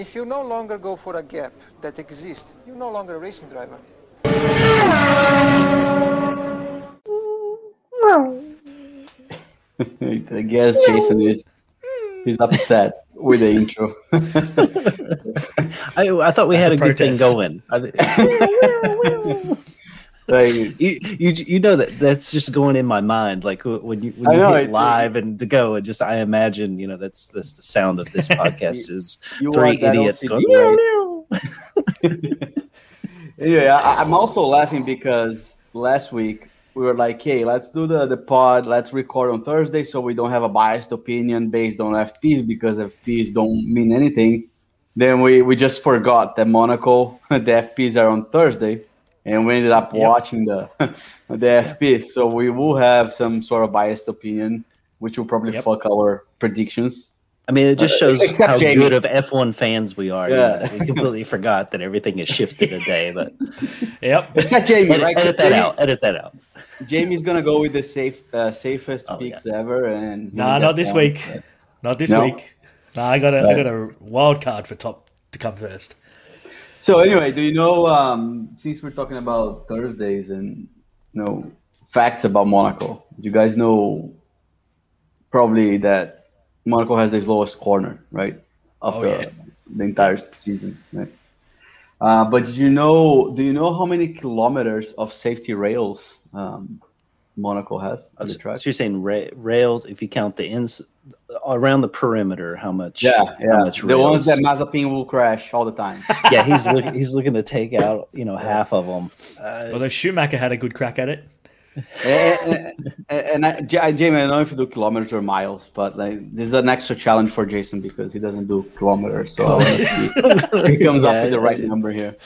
if you no longer go for a gap that exists, you're no longer a racing driver. I guess Jason is he's upset with the intro. I, I thought we That's had a a good thing protest. going. Like, you, you you know that that's just going in my mind. Like when you when you know, hit live and to go, and just I imagine you know that's that's the sound of this podcast is you three idiots going. right? anyway, I, I'm also laughing because last week we were like, "Hey, let's do the the pod. Let's record on Thursday, so we don't have a biased opinion based on FPs because FPs don't mean anything." Then we we just forgot that Monaco the FPs are on Thursday, and we ended up Yep. watching the the FPs. So we will have some sort of biased opinion, which will probably Yep. fuck our predictions. I mean, it just shows except how Jamie. good of F1 fans we are. you Yeah. we completely forgot that everything has shifted a day. But Yep. Except Jamie, edit, right? edit that Jamie- out. Edit that out. Jamie's gonna go with the safe, uh, safest Oh, picks ever, and Nah, he'll not this week. Not this No? week. Nah, I got a I Right. got a wild card for top to come first. So anyway, do you know? Um, since we're talking about Thursdays and you know facts about Monaco, do you guys know probably that Monaco has the lowest corner, right, of Oh, the, yeah. the entire season, right? Uh, but did you know? Do you know how many kilometers of safety rails um, Monaco has at the So track? you're saying ra- rails? If you count the ins around the perimeter, how much? Yeah, how yeah. much The ones that Mazepin will crash all the time. yeah, he's looking. He's looking to take out you know half of them. Uh, Although Schumacher had a good crack at it. and, and, and I, J- Jamie, I don't know if you do kilometers or miles, but like this is an extra challenge for Jason because he doesn't do kilometers. So I wanna see if he comes up with the right number here.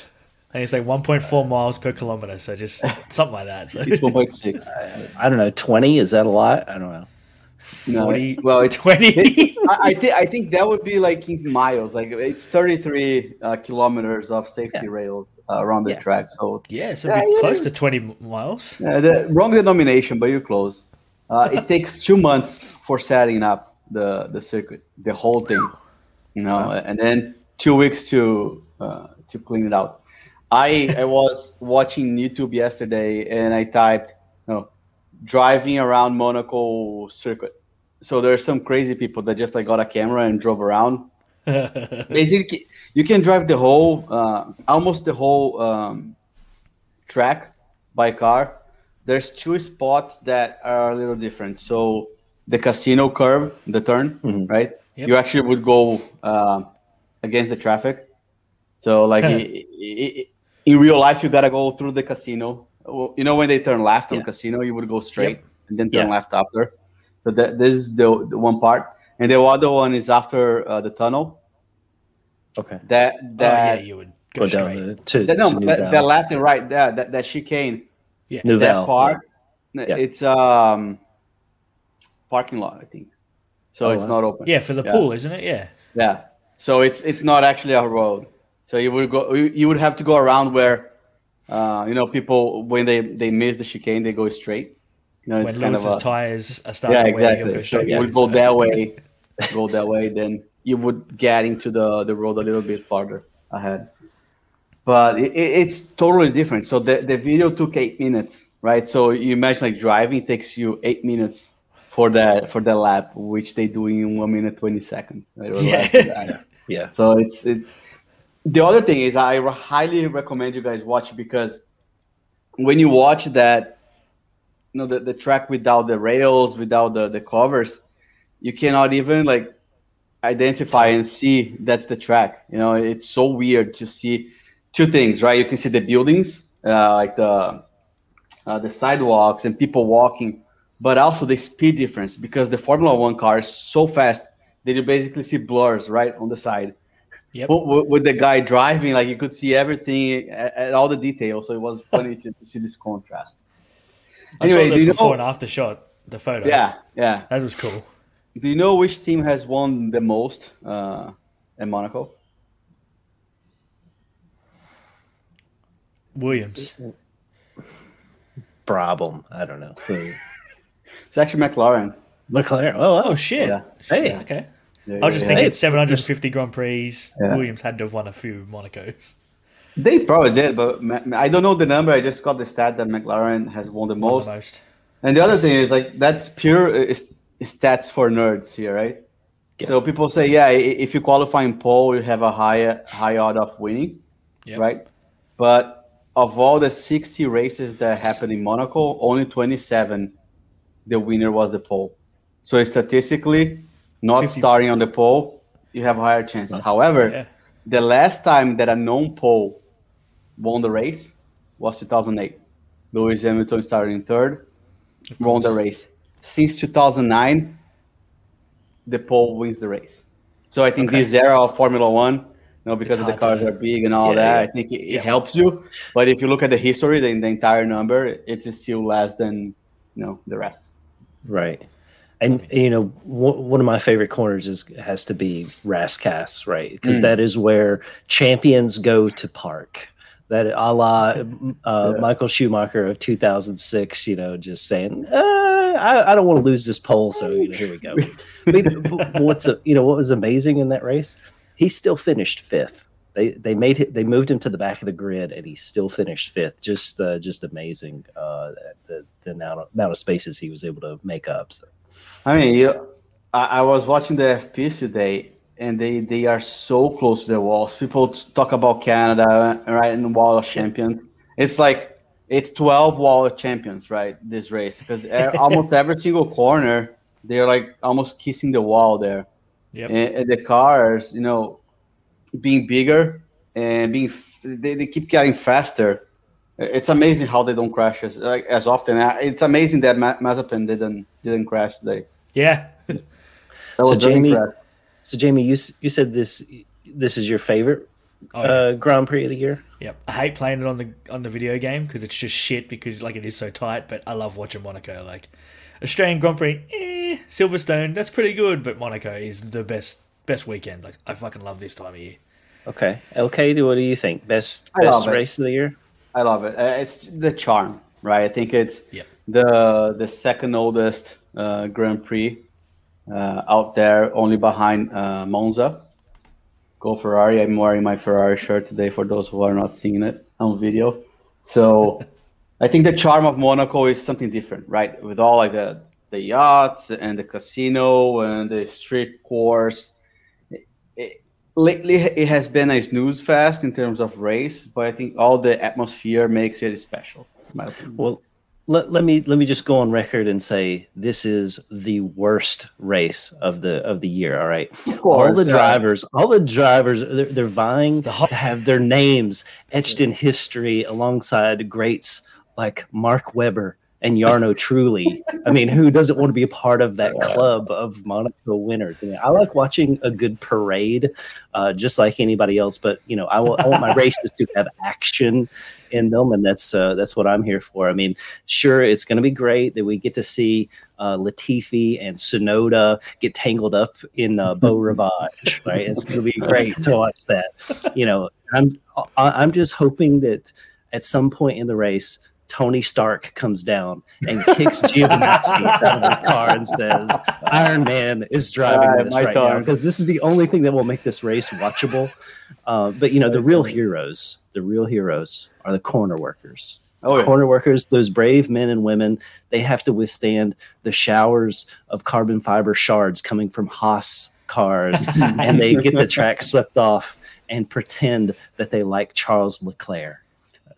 And it's like 1.4 miles per kilometer, so just something like that. So It's 1.6. I don't know. Twenty is that a lot? I don't know. No, well, it's 20. I, I think I think that would be like in miles. Like it's 33 uh, kilometers of safety Yeah. rails uh, around the Yeah. track. So it's, yeah, so Yeah, it'd be yeah. close to 20 miles. Yeah, the wrong denomination, but you're close. Uh, it takes two months for setting up the the circuit, the whole thing, you know, and then two weeks to uh, to clean it out. I I was watching YouTube yesterday, and I typed, you know, driving around Monaco circuit. So there's some crazy people that just like got a camera and drove around. Basically, you can drive the whole, uh, almost the whole um, track by car. There's two spots that are a little different. So the casino curve, the turn, Mhm. right? Yep. You actually would go um against the traffic. So like i- i- i- in real life, you gotta go through the casino. You know when they turn left on Yeah. casino, you would go straight and then turn Yeah. left after. So that this is the, the one part, and the other one is after uh, the tunnel. Okay. That oh, that yeah, you would go, Go straight. down to, to, that, no, to that, that left and right, that that, that chicane, Yeah. Nouvelle, that part, Yeah. it's um parking lot, I think. So Oh, it's wow. not open. Yeah, for the Yeah. pool, isn't it? Yeah. Yeah. So it's it's not actually a road. So you would go you, you would have to go around where uh, you know people when they they miss the chicane they go straight. You know, it's when kind Lewis's of a, tires are starting yeah exactly. go So straight you would go that way, go that way, then you would get into the the road a little bit farther ahead. But it, it- it's totally different. So the the video took eight minutes, right? So you imagine like driving takes you eight minutes for that for that lap, which they do in one minute twenty seconds. Right? Or less than that. Yeah. So it's it's the other thing is I highly recommend you guys watch because when you watch that, you know, the, the track without the rails, without the, the covers, you cannot even like identify and see that's the track. You know, it's so weird to see two things, right? You can see the buildings, uh, like the uh, the sidewalks and people walking, but also the speed difference because the Formula One car is so fast that you basically see blurs right on the side. Yep. With, with the guy driving, like you could see everything at, at all the details. So it was funny to, to see this contrast. I saw Anyway, the you before know? and after shot, the photo. Yeah, yeah. That was cool. Do you know which team has won the most uh, in Monaco? Williams. Problem. I don't know. It's actually McLaren. McLaren. Oh, Oh, shit. Yeah. Hey. Shit, Okay. I was just Yeah. thinking 750 Grand Prix. Yeah. Williams had to have won a few Monacos. They probably did, but I don't know the number. I just got the stat that McLaren has won the Won most. the most. And the other thing is like that's pure uh, is- stats for nerds here, right? Yeah. So people say, yeah, if you qualify in pole, you have a higher high odd of winning, Yep. right? But of all the 60 races that happened in Monaco, only 27, the winner was the pole. So statistically, not 50 starting on the pole, you have a higher chance. However, Yeah. the last time that a non-pole won the race was 2008. Lewis Hamilton started in third, won the race. Since 2009, the pole wins the race. So I think Okay. this era of Formula One, you know, because It's of the cars are big and all Yeah, that, yeah. I think it, it helps you. But if you look at the history, the, the entire number, it's still less than you know the rest. Right. And you know, w- one of my favorite corners is has to be Rascasse, right? Because Mm. is where champions go to park. That a la uh, Yeah. Michael Schumacher of 2006, you know, just saying, uh, I, I don't want to lose this pole, so you know, here we go. But- what's a, you know what was amazing in that race? He still finished fifth. They they made it. They moved him to the back of the grid, and he still finished fifth. Just uh, just amazing. Uh, the the amount of, amount of spaces he was able to make up. So. I mean, you, I, I was watching the FPs today, and they, they are so close to the walls. People talk about Canada, right, and wall of champions. It's like it's 12 wall of champions, right, this race, because uh, almost every single corner, they're like almost kissing the wall there. Yep. And, and the cars, you know, being bigger and being, they, they keep getting faster. It's amazing how they don't crash as, like, as often. Uh, It's amazing that Ma- Mazepin didn't didn't crash today. Yeah. That So was very Jamie- impressive. So Jamie, you you said this this is your favorite Oh, yeah. uh, Grand Prix of the year. Yep. I hate playing it on the on the video game because it's just shit because like it is so tight. But I love watching Monaco. Like Australian Grand Prix, eh, Silverstone, that's pretty good, but Monaco is the best best weekend. Like I fucking love this time of year. Okay, LK, what do you think? Best best love it. race of the year? I love it. Uh, it's the charm, right? I think it's Yep. the the second oldest uh, Grand Prix uh, out there, only behind uh, Monza. Go Ferrari! I'm wearing my Ferrari shirt today for those who are not seeing it on video. So, I think the charm of Monaco is something different, right? With all like the the yachts and the casino and the street course. It- it- lately, it has been a snooze fest in terms of race, but I think all the atmosphere makes it special. in my opinion. Well, let, let me let me just go on record and say this is the worst race of the of the year. All right, Of all the drivers, all the drivers, they're, they're vying to have their names etched in history alongside greats like Mark Webber and Jarno Trulli. I mean, who doesn't want to be a part of that club of Monaco winners? I mean, I like watching a good parade, uh, just like anybody else. But you know, I wa- I want my races to have action in them, and that's uh, that's what I'm here for. I mean, sure, it's going to be great that we get to see uh, Latifi and Tsunoda get tangled up in uh, Beau Rivage, right? It's going to be great to watch that. You know, I'm I'm just hoping that at some point in the race. Tony Stark comes down and kicks Giovinazzi out of his car and says, "Iron Man is driving Alright, this my right now because this is the only thing that will make this race watchable." Uh, but you know, the real heroes, the real heroes are the corner workers. Oh, yeah. Corner workers, those brave men and women, they have to withstand the showers of carbon fiber shards coming from Haas cars, and they get the track swept off and pretend that they like Charles Leclerc.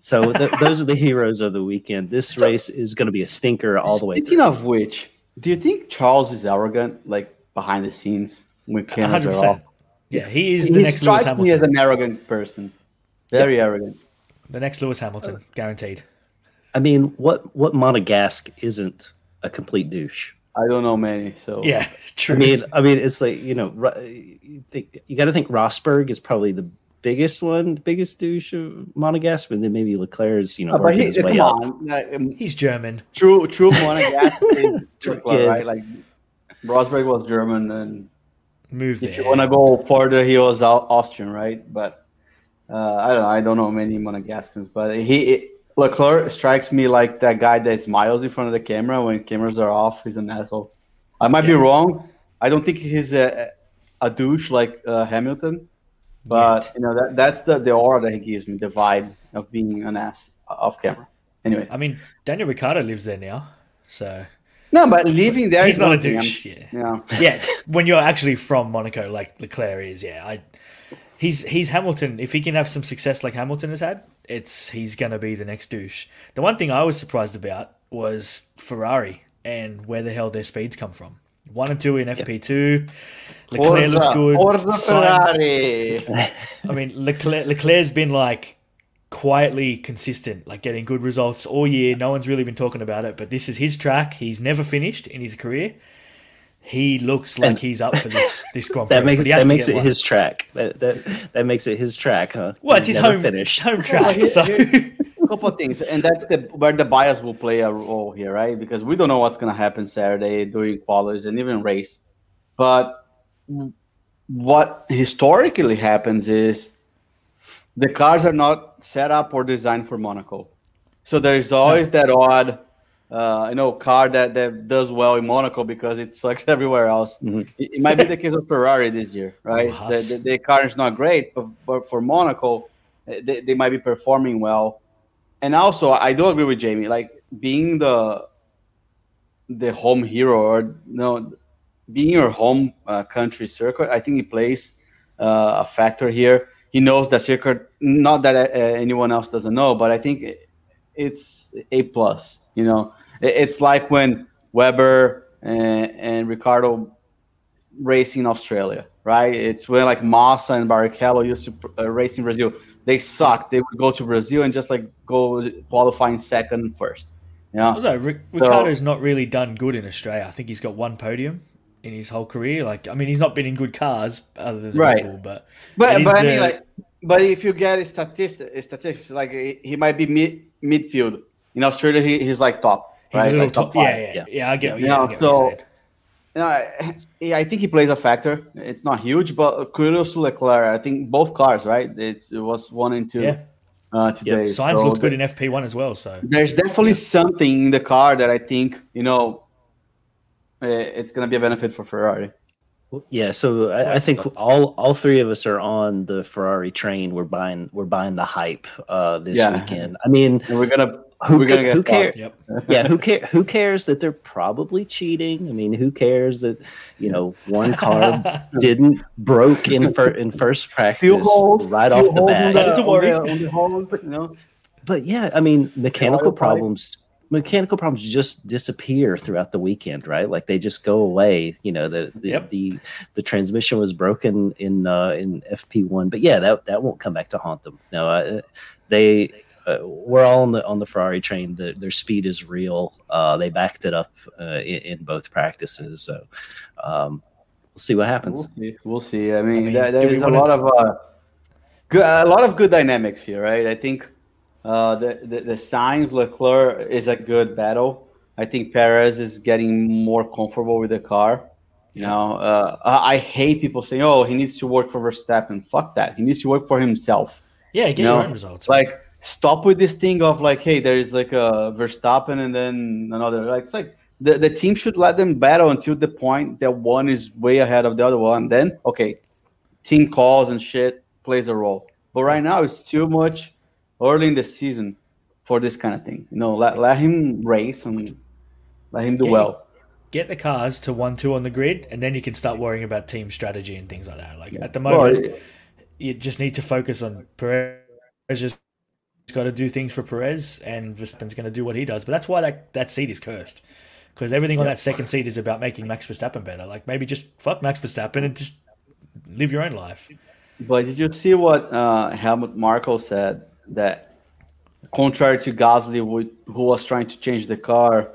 So th- those are the heroes of the weekend. This race is going to be a stinker all the way Speaking through. of which, do you think Charles is arrogant, like behind the scenes when cameras hundred are off? Yeah, he is the He next Lewis strikes me as an arrogant person. Very arrogant. The next Lewis Hamilton, oh. guaranteed. I mean, what what Monegasque isn't a complete douche? I don't know many, so Yeah, true. I mean, I mean, it's like you know, you, think, you got to think Rosberg is probably the biggest one, biggest douche of Monegasque, and then maybe Leclerc is you know Uh, but he, his come way up. on, like, um, he's German. true, true Monegasque is Leclerc, Yeah. right? Like Rosberg was German, and Move there. if you want to go further, he was Austrian, right? But uh, I don't know. I don't know many Monegascans, but he Leclerc strikes me like that guy that smiles in front of the camera when cameras are off. He's an asshole. I might be wrong. I don't think he's a a douche like uh, Hamilton, but Yet. you know that that's the the aura that he gives me, the vibe of being an ass off camera. Anyway, I mean, Daniel Ricciardo lives there now, so no, but living there he's is not a douche. Yeah. Yeah, yeah, when you're actually from Monaco, like Leclerc is, yeah, I, he's he's Hamilton. If he can have some success like Hamilton has had, it's he's gonna be the next douche. The one thing I was surprised about was Ferrari and where the hell their speeds come from. One and two in FP two. Leclerc looks good. Forza Ferrari. I mean, Leclerc, Leclerc's been like quietly consistent, like getting good results all year. No one's really been talking about it, but this is his track. He's never finished in his career. He looks like And- he's up for this this Grand Prix. That makes he has that makes it one. his track. That, that that makes it his track, huh? Well, it's He his home finished. home track. So here- couple of things, and that's the where the bias will play a role here, right? Because we don't know what's going to happen Saturday during qualies and even race. But what historically happens is the cars are not set up or designed for Monaco. So there's always that odd, uh, you know, car that, that does well in Monaco because it sucks everywhere else. Mhm. It, it might be the case of Ferrari this year, right? Oh, the, the, the car is not great, but, but for Monaco, they, they might be performing well. And also, I do agree with Jamie. Like being the the home hero, or you know, being your home uh, country circuit, I think it plays uh, a factor here. He knows the circuit, not that uh, anyone else doesn't know, but I think it's a plus. You know, it's like when Webber and, and Ricciardo race in Australia, right? It's when like Massa and Barrichello used to uh, race in Brazil. They sucked. They would go to Brazil and just like go qualifying second first. Yeah. although Ric- Ricciardo's not really done good in Australia. I think he's got one podium in his whole career. Like, I mean, he's not been in good cars other than Right. Red Bull, but But but is I mean like but if you get statistics statistics like he he might be mid midfield in Australia he, he's like top he's right a little like top. five. yeah, yeah, yeah, Yeah. I get, yeah, Yeah, I get what you're so- You know, I, I think he plays a factor. It's not huge, but kudos to Leclerc. I think both cars, right? It's, it was one and two Yeah. uh, today. Sainz So looked good in FP1 as well. So There's definitely something in the car that I think you know it's gonna be a benefit for Ferrari. Yeah, so I, I think all all three of us are on the Ferrari train. We're buying we're buying the hype uh, this Yeah. weekend. I mean, And we're gonna who, we're ca- gonna get who cares? yep. yeah, who care? Who cares that they're probably cheating? I mean, who cares that you know one car didn't broke in fir- in first practice right off the bat? That is a worry. the- on the hole, you know? But yeah, I mean, mechanical problems mechanical problems just disappear throughout the weekend, right? Like they just go away. You know, the the Yep. the, the transmission was broken in uh, in FP one, but yeah, that that won't come back to haunt them. No, uh, they. Uh, we're all on the on the Ferrari train. The, their speed is real. Uh, they backed it up uh, in, in both practices. So um, we'll see what happens. We'll see. We'll see. I mean, mean, there- there's a wanna- lot of uh, good, a lot of good dynamics here, right? I think uh, the, the the Sainz Leclerc is a good battle. I think Perez is getting more comfortable with the car. You know, uh, I I hate people saying, "Oh, he needs to work for Verstappen." Fuck that. He needs to work for himself. Yeah, get You your know, own results. Like, stop with this thing of like, hey, there is like a Verstappen and then another. Like, it's like the, the team should let them battle until the point that one is way ahead of the other one. Then, okay, team calls and shit plays a role. But right now, it's too much early in the season for this kind of thing. You know, let, let him race and let him do Yeah. well. get the cars to one two on the grid, and then you can start worrying about team strategy and things like that. Like at the Well, moment, you just need to focus on Perez. Just got to do things for Perez, and Verstappen's going to do what he does. But that's why that, that seat is cursed, because everything on that second seat is about making Max Verstappen better. Like maybe just fuck Max Verstappen and just live your own life. But did you see what uh, Helmut Marko said? That contrary to Gasly, who, who was trying to change the car,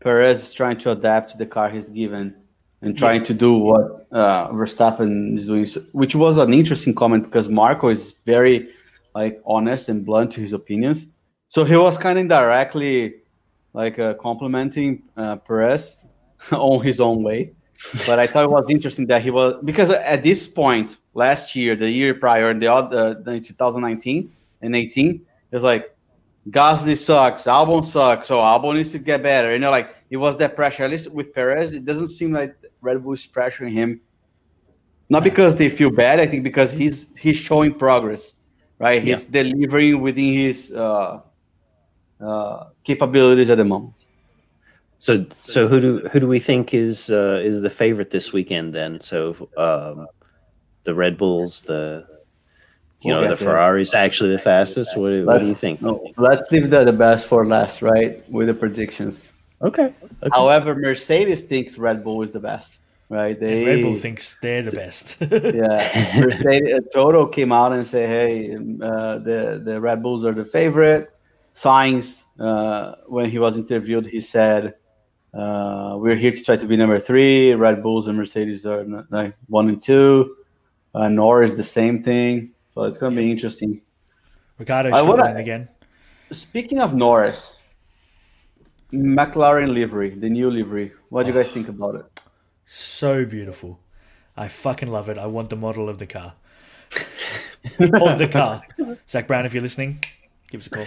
Perez is trying to adapt to the car he's given and trying to do what uh, Verstappen is doing, So- which was an interesting comment because Marko is very like honest and blunt to his opinions. So he was kind of indirectly like uh, complimenting uh, Perez on his own way. But I thought it was interesting that he was because at this point last year, the year prior, in the other the 2019 and 18, it was like Gasly sucks, Albon sucks, so Albon needs to get better. You know, like it was that pressure. At least with Perez, it doesn't seem like Red Bull is pressuring him Not because they feel bad. I think because he's he's showing progress, right? He's delivering within his uh, uh, capabilities at the moment. So, so who do who do we think is uh, is the favorite this weekend? Then, so um, the Red Bulls, the you know the Ferrari is actually the fastest. What, do- what do you think? No, let's leave the, the best for last, right? With the predictions. Okay. okay. However, Mercedes thinks Red Bull is the best, right? They And Red Bull thinks they're the best. yeah, Mercedes, Toto came out and said, "Hey, uh, the the Red Bulls are the favorite." Sainz uh, when he was interviewed, he said, uh, "We're here to try to be number three. Red Bulls and Mercedes are like one and two. Uh, Norris the same thing. So it's gonna be interesting." Wanna- struggling again. Speaking of Norris, McLaren livery, the new livery. What do you guys think about it? So beautiful. I fucking love it. I want the model of the car. of the car. Zak Brown, if you're listening, give us a call.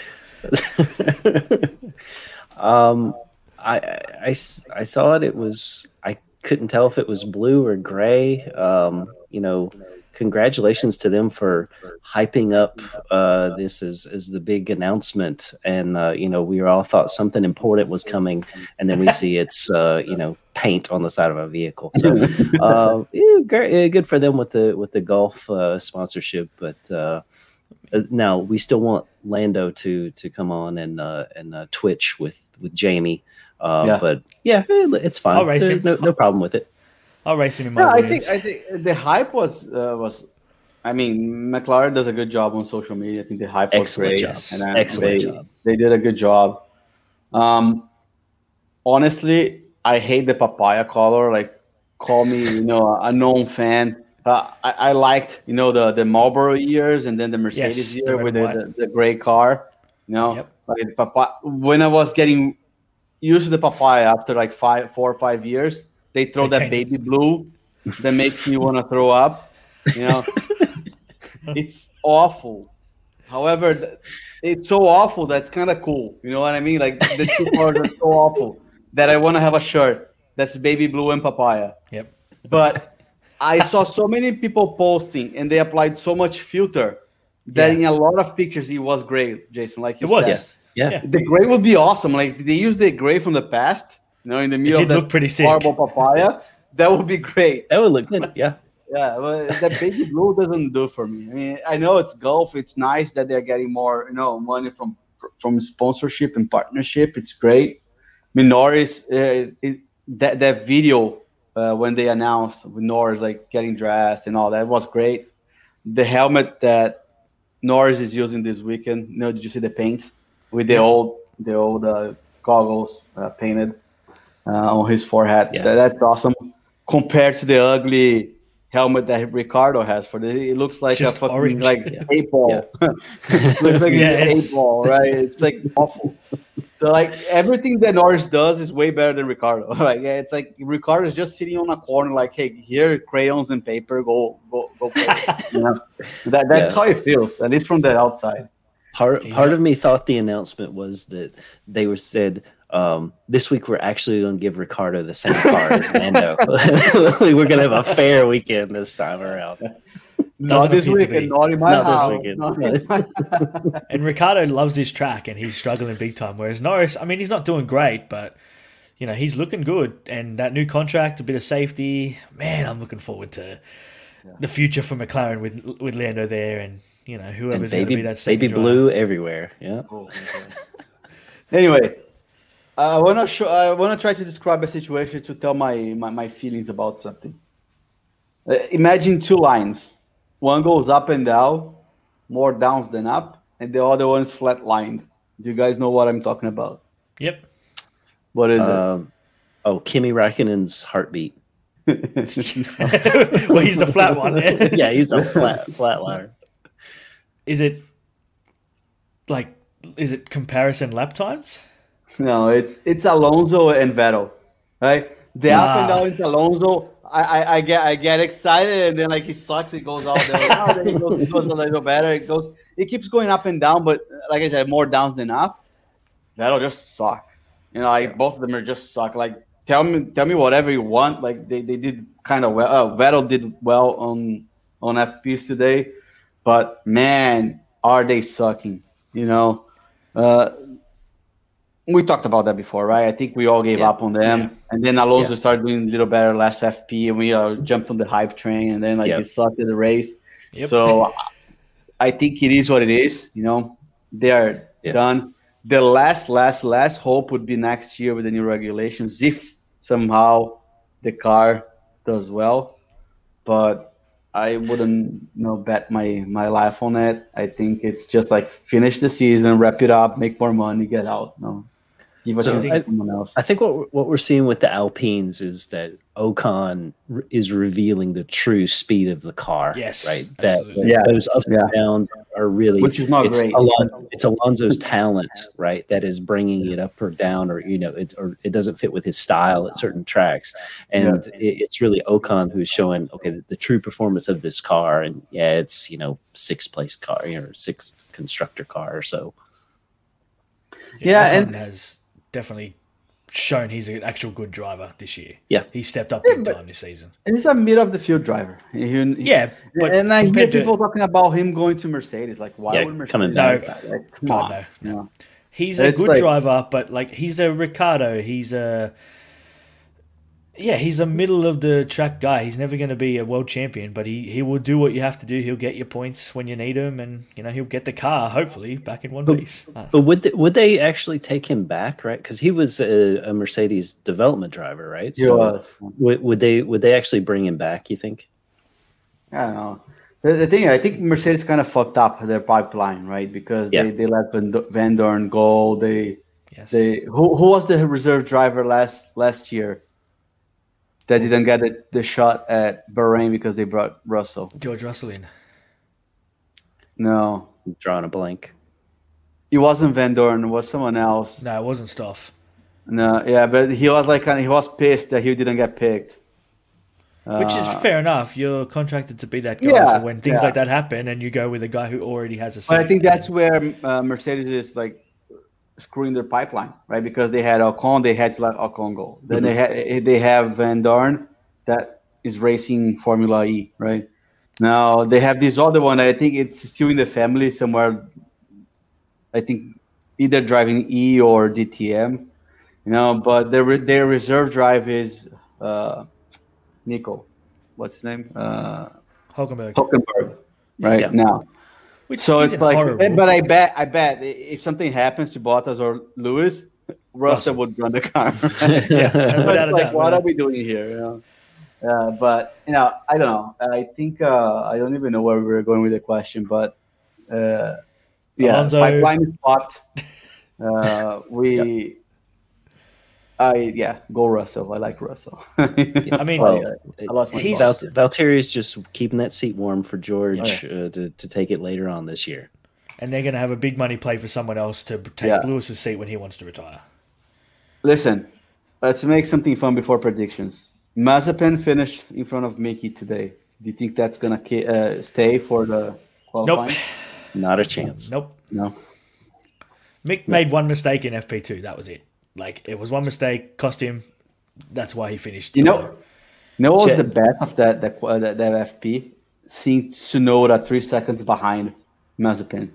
um, I, I- I saw it. It was I couldn't tell if it was blue or gray. Um, you know, congratulations to them for hyping up uh, this as as the big announcement. And uh, you know, we all thought something important was coming, and then we see it's uh, you know paint on the side of a vehicle. So uh, yeah, great, yeah, good for them with the with the golf uh, sponsorship, but. Uh, uh, now we still want Lando to to come on and uh, and uh, Twitch with with Jamie. Uh, Yeah. But yeah, eh, it's fine. I'll race No, no problem with it. I'll race him in my Yeah, I think I think the hype was uh, was. I mean, McLaren does a good job on social media. I think the hype was Excellent great. job. and, Excellent they, job. They did a good job. Um, honestly, I hate the papaya color. Like, call me, you know, a known fan. Uh, I, I liked, you know, the the Marlboro years and then the Mercedes Yes, year red with the, the, the gray car. You know, Yep. like the papaya. When I was getting used to the papaya after like five, four or five years, they throw They that changed baby blue that makes me want to throw up. You know, it's awful. However, it's so awful that's kind of cool. You know what I mean? Like the two colors are so awful that I want to have a shirt that's baby blue and papaya. Yep. But I saw so many people posting, and they applied so much filter that Yeah. in a lot of pictures it was gray, Jason. Like you It was. said. Yeah. Yeah. The gray would be awesome. Like they use the gray from the past, you know, in the middle did of the look pretty sick. horrible papaya. That would be great. That would look good. Yeah. Yeah, but that baby blue doesn't do for me. I mean, I know it's golf. It's nice that they're getting more, you know, money from from sponsorship and partnership. It's great. I mean, Norris, uh, it, that that video uh, when they announced with Norris like getting dressed and all that was great. The helmet that Norris is using this weekend. You know, did you see the paint with the old the old uh, goggles uh, painted uh, on his forehead? Yeah. That, that's awesome. Compared to the ugly helmet that Ricciardo has for the, it looks like Just a fucking orange. like Yeah. eight ball. looks like Yeah, an it's- eight ball, right? It's like awful. So like everything that Norris does is way better than Ricciardo. Like yeah, it's like Ricciardo is just sitting on a corner, like, hey, here crayons and paper, go go go play. you know? That that's Yeah. how it feels, at least from the outside. Part part not- of me thought the announcement was that they were said um, this week we're actually going to give Ricciardo the same car as Lando. we're going to have a fair weekend this time around. Not this weekend, be. not in my Not this house. weekend. not in my- And Ricciardo loves this track and he's struggling big time. Whereas Norris, I mean, he's not doing great, but you know, he's looking good. And that new contract, a bit of safety, man, I'm looking forward to the future for McLaren with with Lando there and you know And whoever's going to baby, be that second baby driver. blue everywhere. Yeah. anyway, I wanna show. I wanna try to describe a situation to tell my my, my feelings about something. Uh, imagine two lines. One goes up and down, more downs than up, and the other one is flat lined. Do you guys know what I'm talking about? Yep. What is Um, oh, Kimi Räikkönen's heartbeat. well, he's the flat one. yeah, he's the flat flat liner. Is it like is it comparison lap times? No, it's it's Alonso and Vettel, right? The up and Ah. down is Alonso. I, I, I get I get excited and then like he sucks. It goes all the way down. then it goes, it goes a little better. It goes. It keeps going up and down, but like I said, more downs than up. Vettel just suck. You know, like both of them are just suck. Like tell me tell me whatever you want. Like they, they did kind of well. Uh, Vettel did well on on FPs today, but man, are they sucking? You know, uh, we talked about that before, right? I think we all gave Yeah. up on them, Yeah. and then Alonso Yeah. started doing a little better last FP, and we uh, jumped on the hype train, and then like Yep. he sucked at the race. Yep. So I think it is what it is. You know, they are done. The last, last, last hope would be next year with the new regulations, if somehow the car does well. But I wouldn't you know bet my my life on it. I think it's just like finish the season, wrap it up, make more money, get out. No, give So chance I- someone else. I think what we're, what we're seeing with the Alpines is that Ocon r- is revealing the true speed of the car. Yes, right. That, absolutely. that Yeah, those ups yeah. and downs are really Which is not it's great. Alonso, it's Alonso's talent, right? That is bringing it up or down, or you know, it or it doesn't fit with his style at certain tracks, and it, it's really Ocon who's showing okay the, the true performance of this car, and yeah, it's you know sixth place car or sixth constructor car or so. Yeah, Ocon and- has definitely shown he's an actual good driver this year. Yeah. he stepped up Yeah, big time this season. He's a mid of the field driver. He- he- Yeah, but and I hear compared to- people talking about him going to Mercedes. Like, why Yeah, would Mercedes? coming do that? Like, come God, on. no, you know? He's a good like- driver, but like he's a Ricciardo. He's a yeah, he's a middle of the track guy. He's never going to be a world champion, but he, he will do what you have to do. He'll get your points when you need them, and you know he'll get the car hopefully back in one piece. Uh, But would they, would they actually take him back, right? Because he was a, a Mercedes development driver, right? He was. would, would they would they actually bring him back? You think? I don't know. The, the thing, I think Mercedes kind of fucked up their pipeline, right? Because Yeah. they, they let Van, Vandoorne go. They yes, they who, who was the reserve driver last last year that didn't get the, the shot at Bahrain because they brought Russell? George Russell in. No, I'm drawing a blank. it wasn't Vandoorne. It was someone else. No, it wasn't Stoff. No, yeah, but he was like kind of he was pissed that he didn't get picked. Which is Uh, fair enough. You're contracted to be that guy Yeah, for when things yeah. like that happen, and you go with a guy who already has a. But I seat. think that's where uh, Mercedes is like screwing their pipeline, right? Because they had Ocon, they had to let Ocon go. Then they had they have Vandoorne that is racing Formula E, right? Now they have this other one. I think it's still in the family somewhere. I think either driving E or DTM, you know. But their their reserve drive is uh, Nico. What's his name? Uh, Hulkenberg. Hulkenberg, right Yeah. now. Which So it's like, horrible. but I bet, I bet if something happens to Bottas or Lewis, Russell, Russell. would run the car. Yeah, but it's like, what are we doing here? You know? Uh, but you know, I don't know. I think uh, I don't even know where we were going with the question, but uh, yeah, Alonso- pipeline is fucked. Uh, we, I yeah, go Russell. I like Russell. I mean, Well, I lost my he's- Val- thoughts. Valtteri is just keeping that seat warm for George Oh, uh, to, to take it later on this year. and they're going to have a big money play for someone else to take Yeah. Lewis's seat when he wants to retire. Listen, let's make something fun before predictions. Mazepin finished in front of Mickey today. Do you think that's gonna ki- uh, stay for the qualifying? Nope. Not a chance. Nope. No. Mick made one mistake in FP2. That was it. Like it was one mistake, cost him. That's why he finished. You know, you know what was the best of that that, that, that FP? Seeing Tsunoda three seconds behind Mazepin.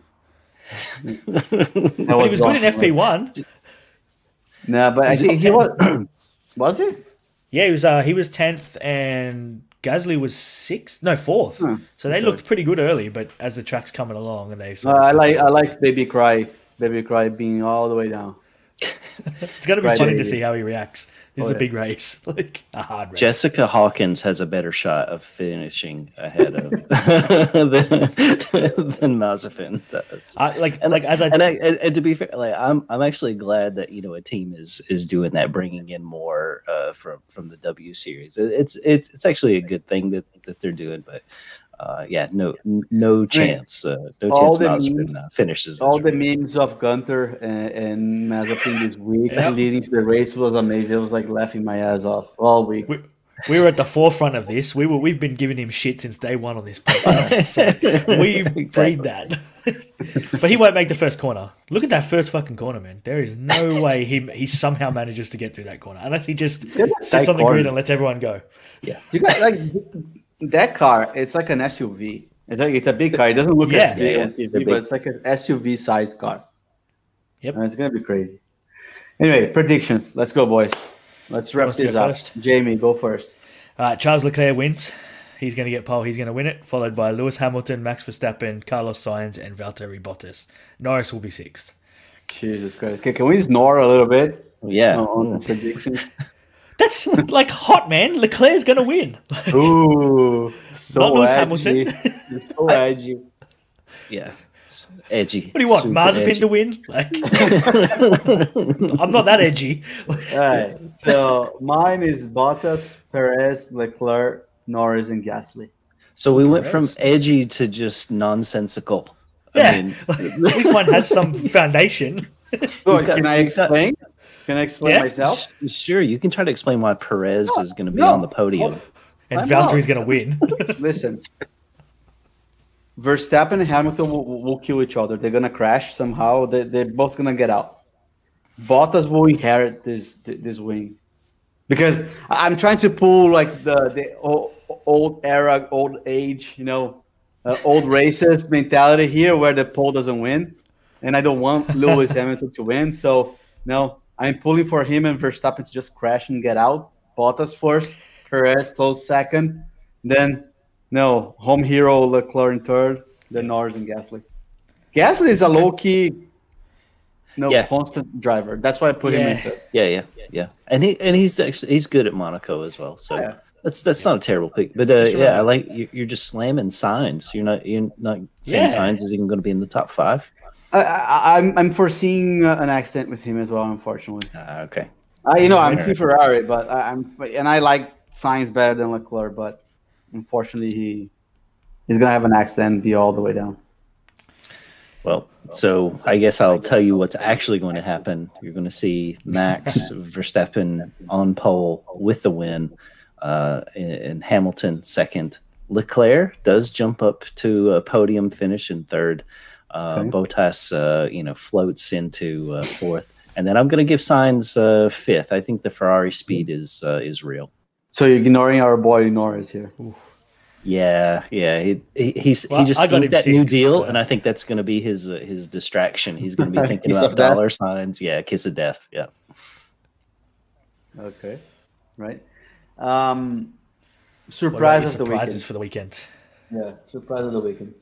but he was good in FP1. No, but I think he was. Was he? Yeah, he was. Uh, he was tenth, and Gasly was sixth. No, fourth. Hmm, so they okay. looked pretty good early, but as the track's coming along, and they. Sort of I like I like Baby Cry, Baby Cry being all the way down. It's going to be Right, funny yeah, to yeah. see how he reacts. This Oh, is a big race, like a hard race. Jessica Hawkins has a better shot of finishing ahead of than, than Mazepin does. I, like, and like as I and, I, and, and to be fair, like I'm, I'm actually glad that you know a team is is doing that, bringing in more uh, from from the W series. It- It's it's it's actually a good thing that that they're doing, but uh, yeah, no no chance, uh, no all chance the memes- uh, finishes. All the race. memes of Gunter and, and Mazepin this week Yeah. leading to the race was amazing. I was like laughing my ass off all week. we, we were at the forefront of this. We were we've been giving him shit since day one on this podcast. So we breed that. but he won't make the first corner. Look at that first fucking corner, man. There is no way he he somehow manages to get through that corner unless he just sits on the corner. grid and lets everyone go. Yeah, you got like that car. It's like an SUV. It's like it's a big car. It doesn't look Yeah. as big Yeah, yeah. TV, They're but it's like an SUV sized car. Yep. And it's gonna be crazy. Anyway, predictions. Let's go, boys. Let's wrap wants to this up. first? Jamie, go first. Uh, Charles Leclerc wins. He's going to get pole. He's going to win it, followed by Lewis Hamilton, Max Verstappen, Carlos Sainz, and Valtteri Bottas. Norris will be sixth. Jesus Christ. Okay, can we just snore a little bit Yeah. on, on the predictions? That's like hot, man. Leclerc's going to win. Ooh, so Not Lewis edgy. Hamilton. It's so edgy. Yeah. It's edgy. What do you want, Super Mazepin edgy. to win? Like, I'm not that edgy. All right. So mine is Bottas, Perez, Leclerc, Norris, and Gasly. So we went from edgy to just nonsensical. Yeah, I mean, at least one has some foundation. Go, You've got- can I you've got- explain? Can I explain Yeah. myself? s- sure, you can try to explain why Perez is going to be no. on the podium. And I'm Valtteri's going to win. Listen, Verstappen and Hamilton will, will kill each other. They're gonna crash somehow. They, they're both gonna get out. Bottas will inherit this this wing because I- I'm trying to pull like the the old, old era, old age, you know, uh, old races mentality here, where the pole doesn't win, and I don't want Lewis Hamilton to win. So no, I'm pulling for him and Verstappen to just crash and get out. Bottas first, Perez close second, then no home hero Leclerc in third, then Norris and Gasly. Gasly is a low key, no Yeah. constant driver. That's why I put him in Yeah. third. Yeah, yeah, yeah. And he and he's actually, he's good at Monaco as well. So Yeah. that's that's not a terrible pick. But uh, yeah, I like you, you're just slamming Sainz. You're not you're not saying Yeah. Sainz is even going to be in the top five. I, I, I'm I'm foreseeing uh, an accident with him as well. Unfortunately, Ah, okay. I, you know I'm. Team Ferrari, but I, I'm and I like Sainz better than Leclerc, but unfortunately he he's gonna have an accident and be all the way down. Well, so I guess I'll tell you what's actually going to happen. You're going to see Max Verstappen on pole with the win, uh, and Hamilton second. Leclerc does jump up to a podium finish in third. Uh, Okay. Bottas, uh, you know, floats into uh, fourth, and then I'm going to give Sainz uh, fifth. I think the Ferrari speed is uh, is real. So you're ignoring our boy Norris here. Yeah, yeah. He, he he's Well, he just got inked him that new deal, so- and I think that's going to be his uh, his distraction. He's going to be thinking about of death? dollar signs. Yeah, kiss of death. Yeah. Okay, right. Um, surprise of the surprises weekend. for the weekend? Yeah, surprise of the weekend.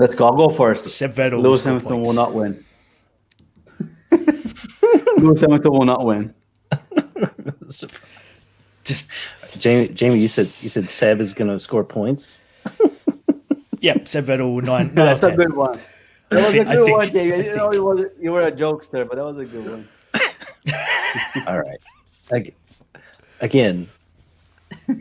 Let's go. I'll go first. Seb will Lewis score Hamilton will not win. Lewis Hamilton will not win. Surprise. Just Jamie, Jamie, you said you said Seb is going to score points. yeah, Seb Vettel nine. nine That's out a good one. That was a good think- one, Jamie. I I know you, was, you were a jokester, but that was a good one. All right. Ag- Again,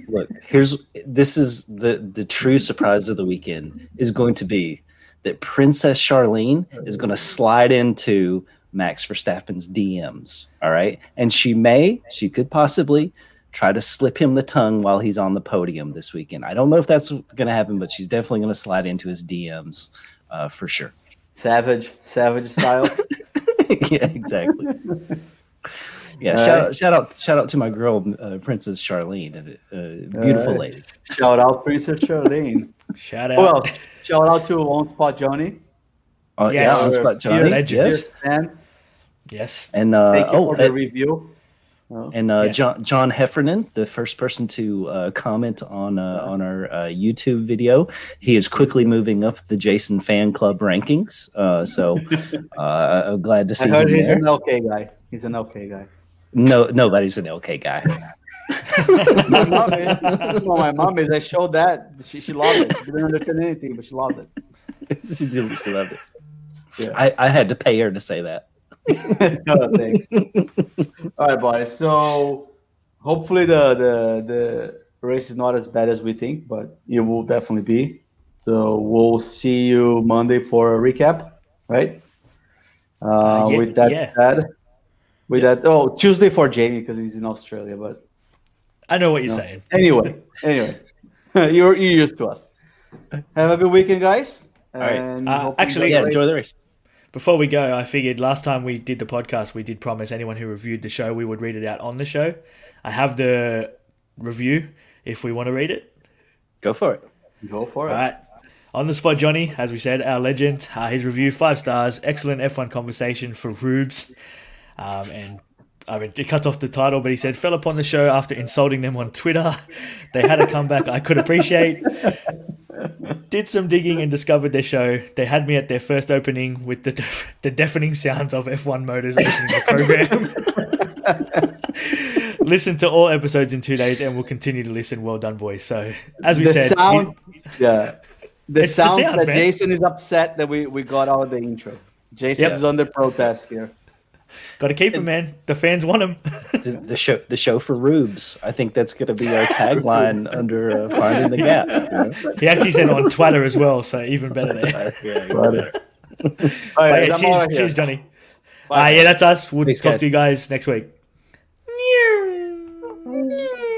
look. Here's this is the the true surprise of the weekend is going to be that Princess Charlene is going to slide into Max Verstappen's DMs. All right, and she may, she could possibly try to slip him the tongue while he's on the podium this weekend. I don't know if that's going to happen, but she's definitely going to slide into his DMs uh, for sure. Savage, savage style. yeah, exactly. Yeah, All shout right. out, shout out, shout out to my girl, uh, Princess Charlene, uh, beautiful right. lady. Shout out Princess Charlene. Shout out. else? Shout out to One Spot Johnny. Oh Yes. yeah, on spot Dear- Johnny. legend. Yes, dear. Yes. and uh, Thank you oh, for the uh, review. Oh. and uh, Yeah. John John Heffernan, the first person to uh, comment on uh, on our uh, YouTube video, he is quickly moving up the Jason fan club rankings. Uh, so uh, I'm glad to I see heard him he's there. an okay guy. He's an okay guy. No, nobody's an okay guy. My mom is. Well, my mom is. I showed that. She, she loved it. She didn't understand anything, but she loved it. she did- she loved it. Yeah. I, I had to pay her to say that. oh, thanks. All right, boys. So hopefully the, the the race is not as bad as we think, but it will definitely be. So we'll see you Monday for a recap, right? Uh, Uh, yeah, with that yeah. said, with that, oh Tuesday for Jamie because he's in Australia. But I know what you're No. saying. anyway, anyway, you're you're used to us. Have a good weekend, guys. All right. And Uh, actually- Yeah, enjoy the race. Before we go, I figured last time we did the podcast, we did promise anyone who reviewed the show we would read it out on the show. I have the review if we want to read it. Go for it. go for it. All right. On the spot, Johnny, as we said, our legend. Uh, his review, five stars. Excellent F1 conversation for Rubes. Um, and I mean, it cuts off the title, but he said, fell upon the show after insulting them on Twitter. They had a comeback I could appreciate. Did some digging and discovered their show. They had me at their first opening with the, def- the deafening sounds of F1 motors opening the program. listen to all episodes in two days and we'll continue to listen. Well done, boys. So, as we the said, sound, yeah, the It's the sounds, that man. Jason is upset that we we got out of the intro. Jason Yep. is under protest here. Got to keep him, man. The fans want him. The, the show, the show for Rubes. I think that's going to be our tagline under uh, finding the gap. you know? He actually said it on Twitter as well, so even better there. Yeah, All right, But yeah, I'm out cheers, cheers, Johnny. Bye. Uh, yeah, that's us. We'll Thanks, talk guys. to you guys next week.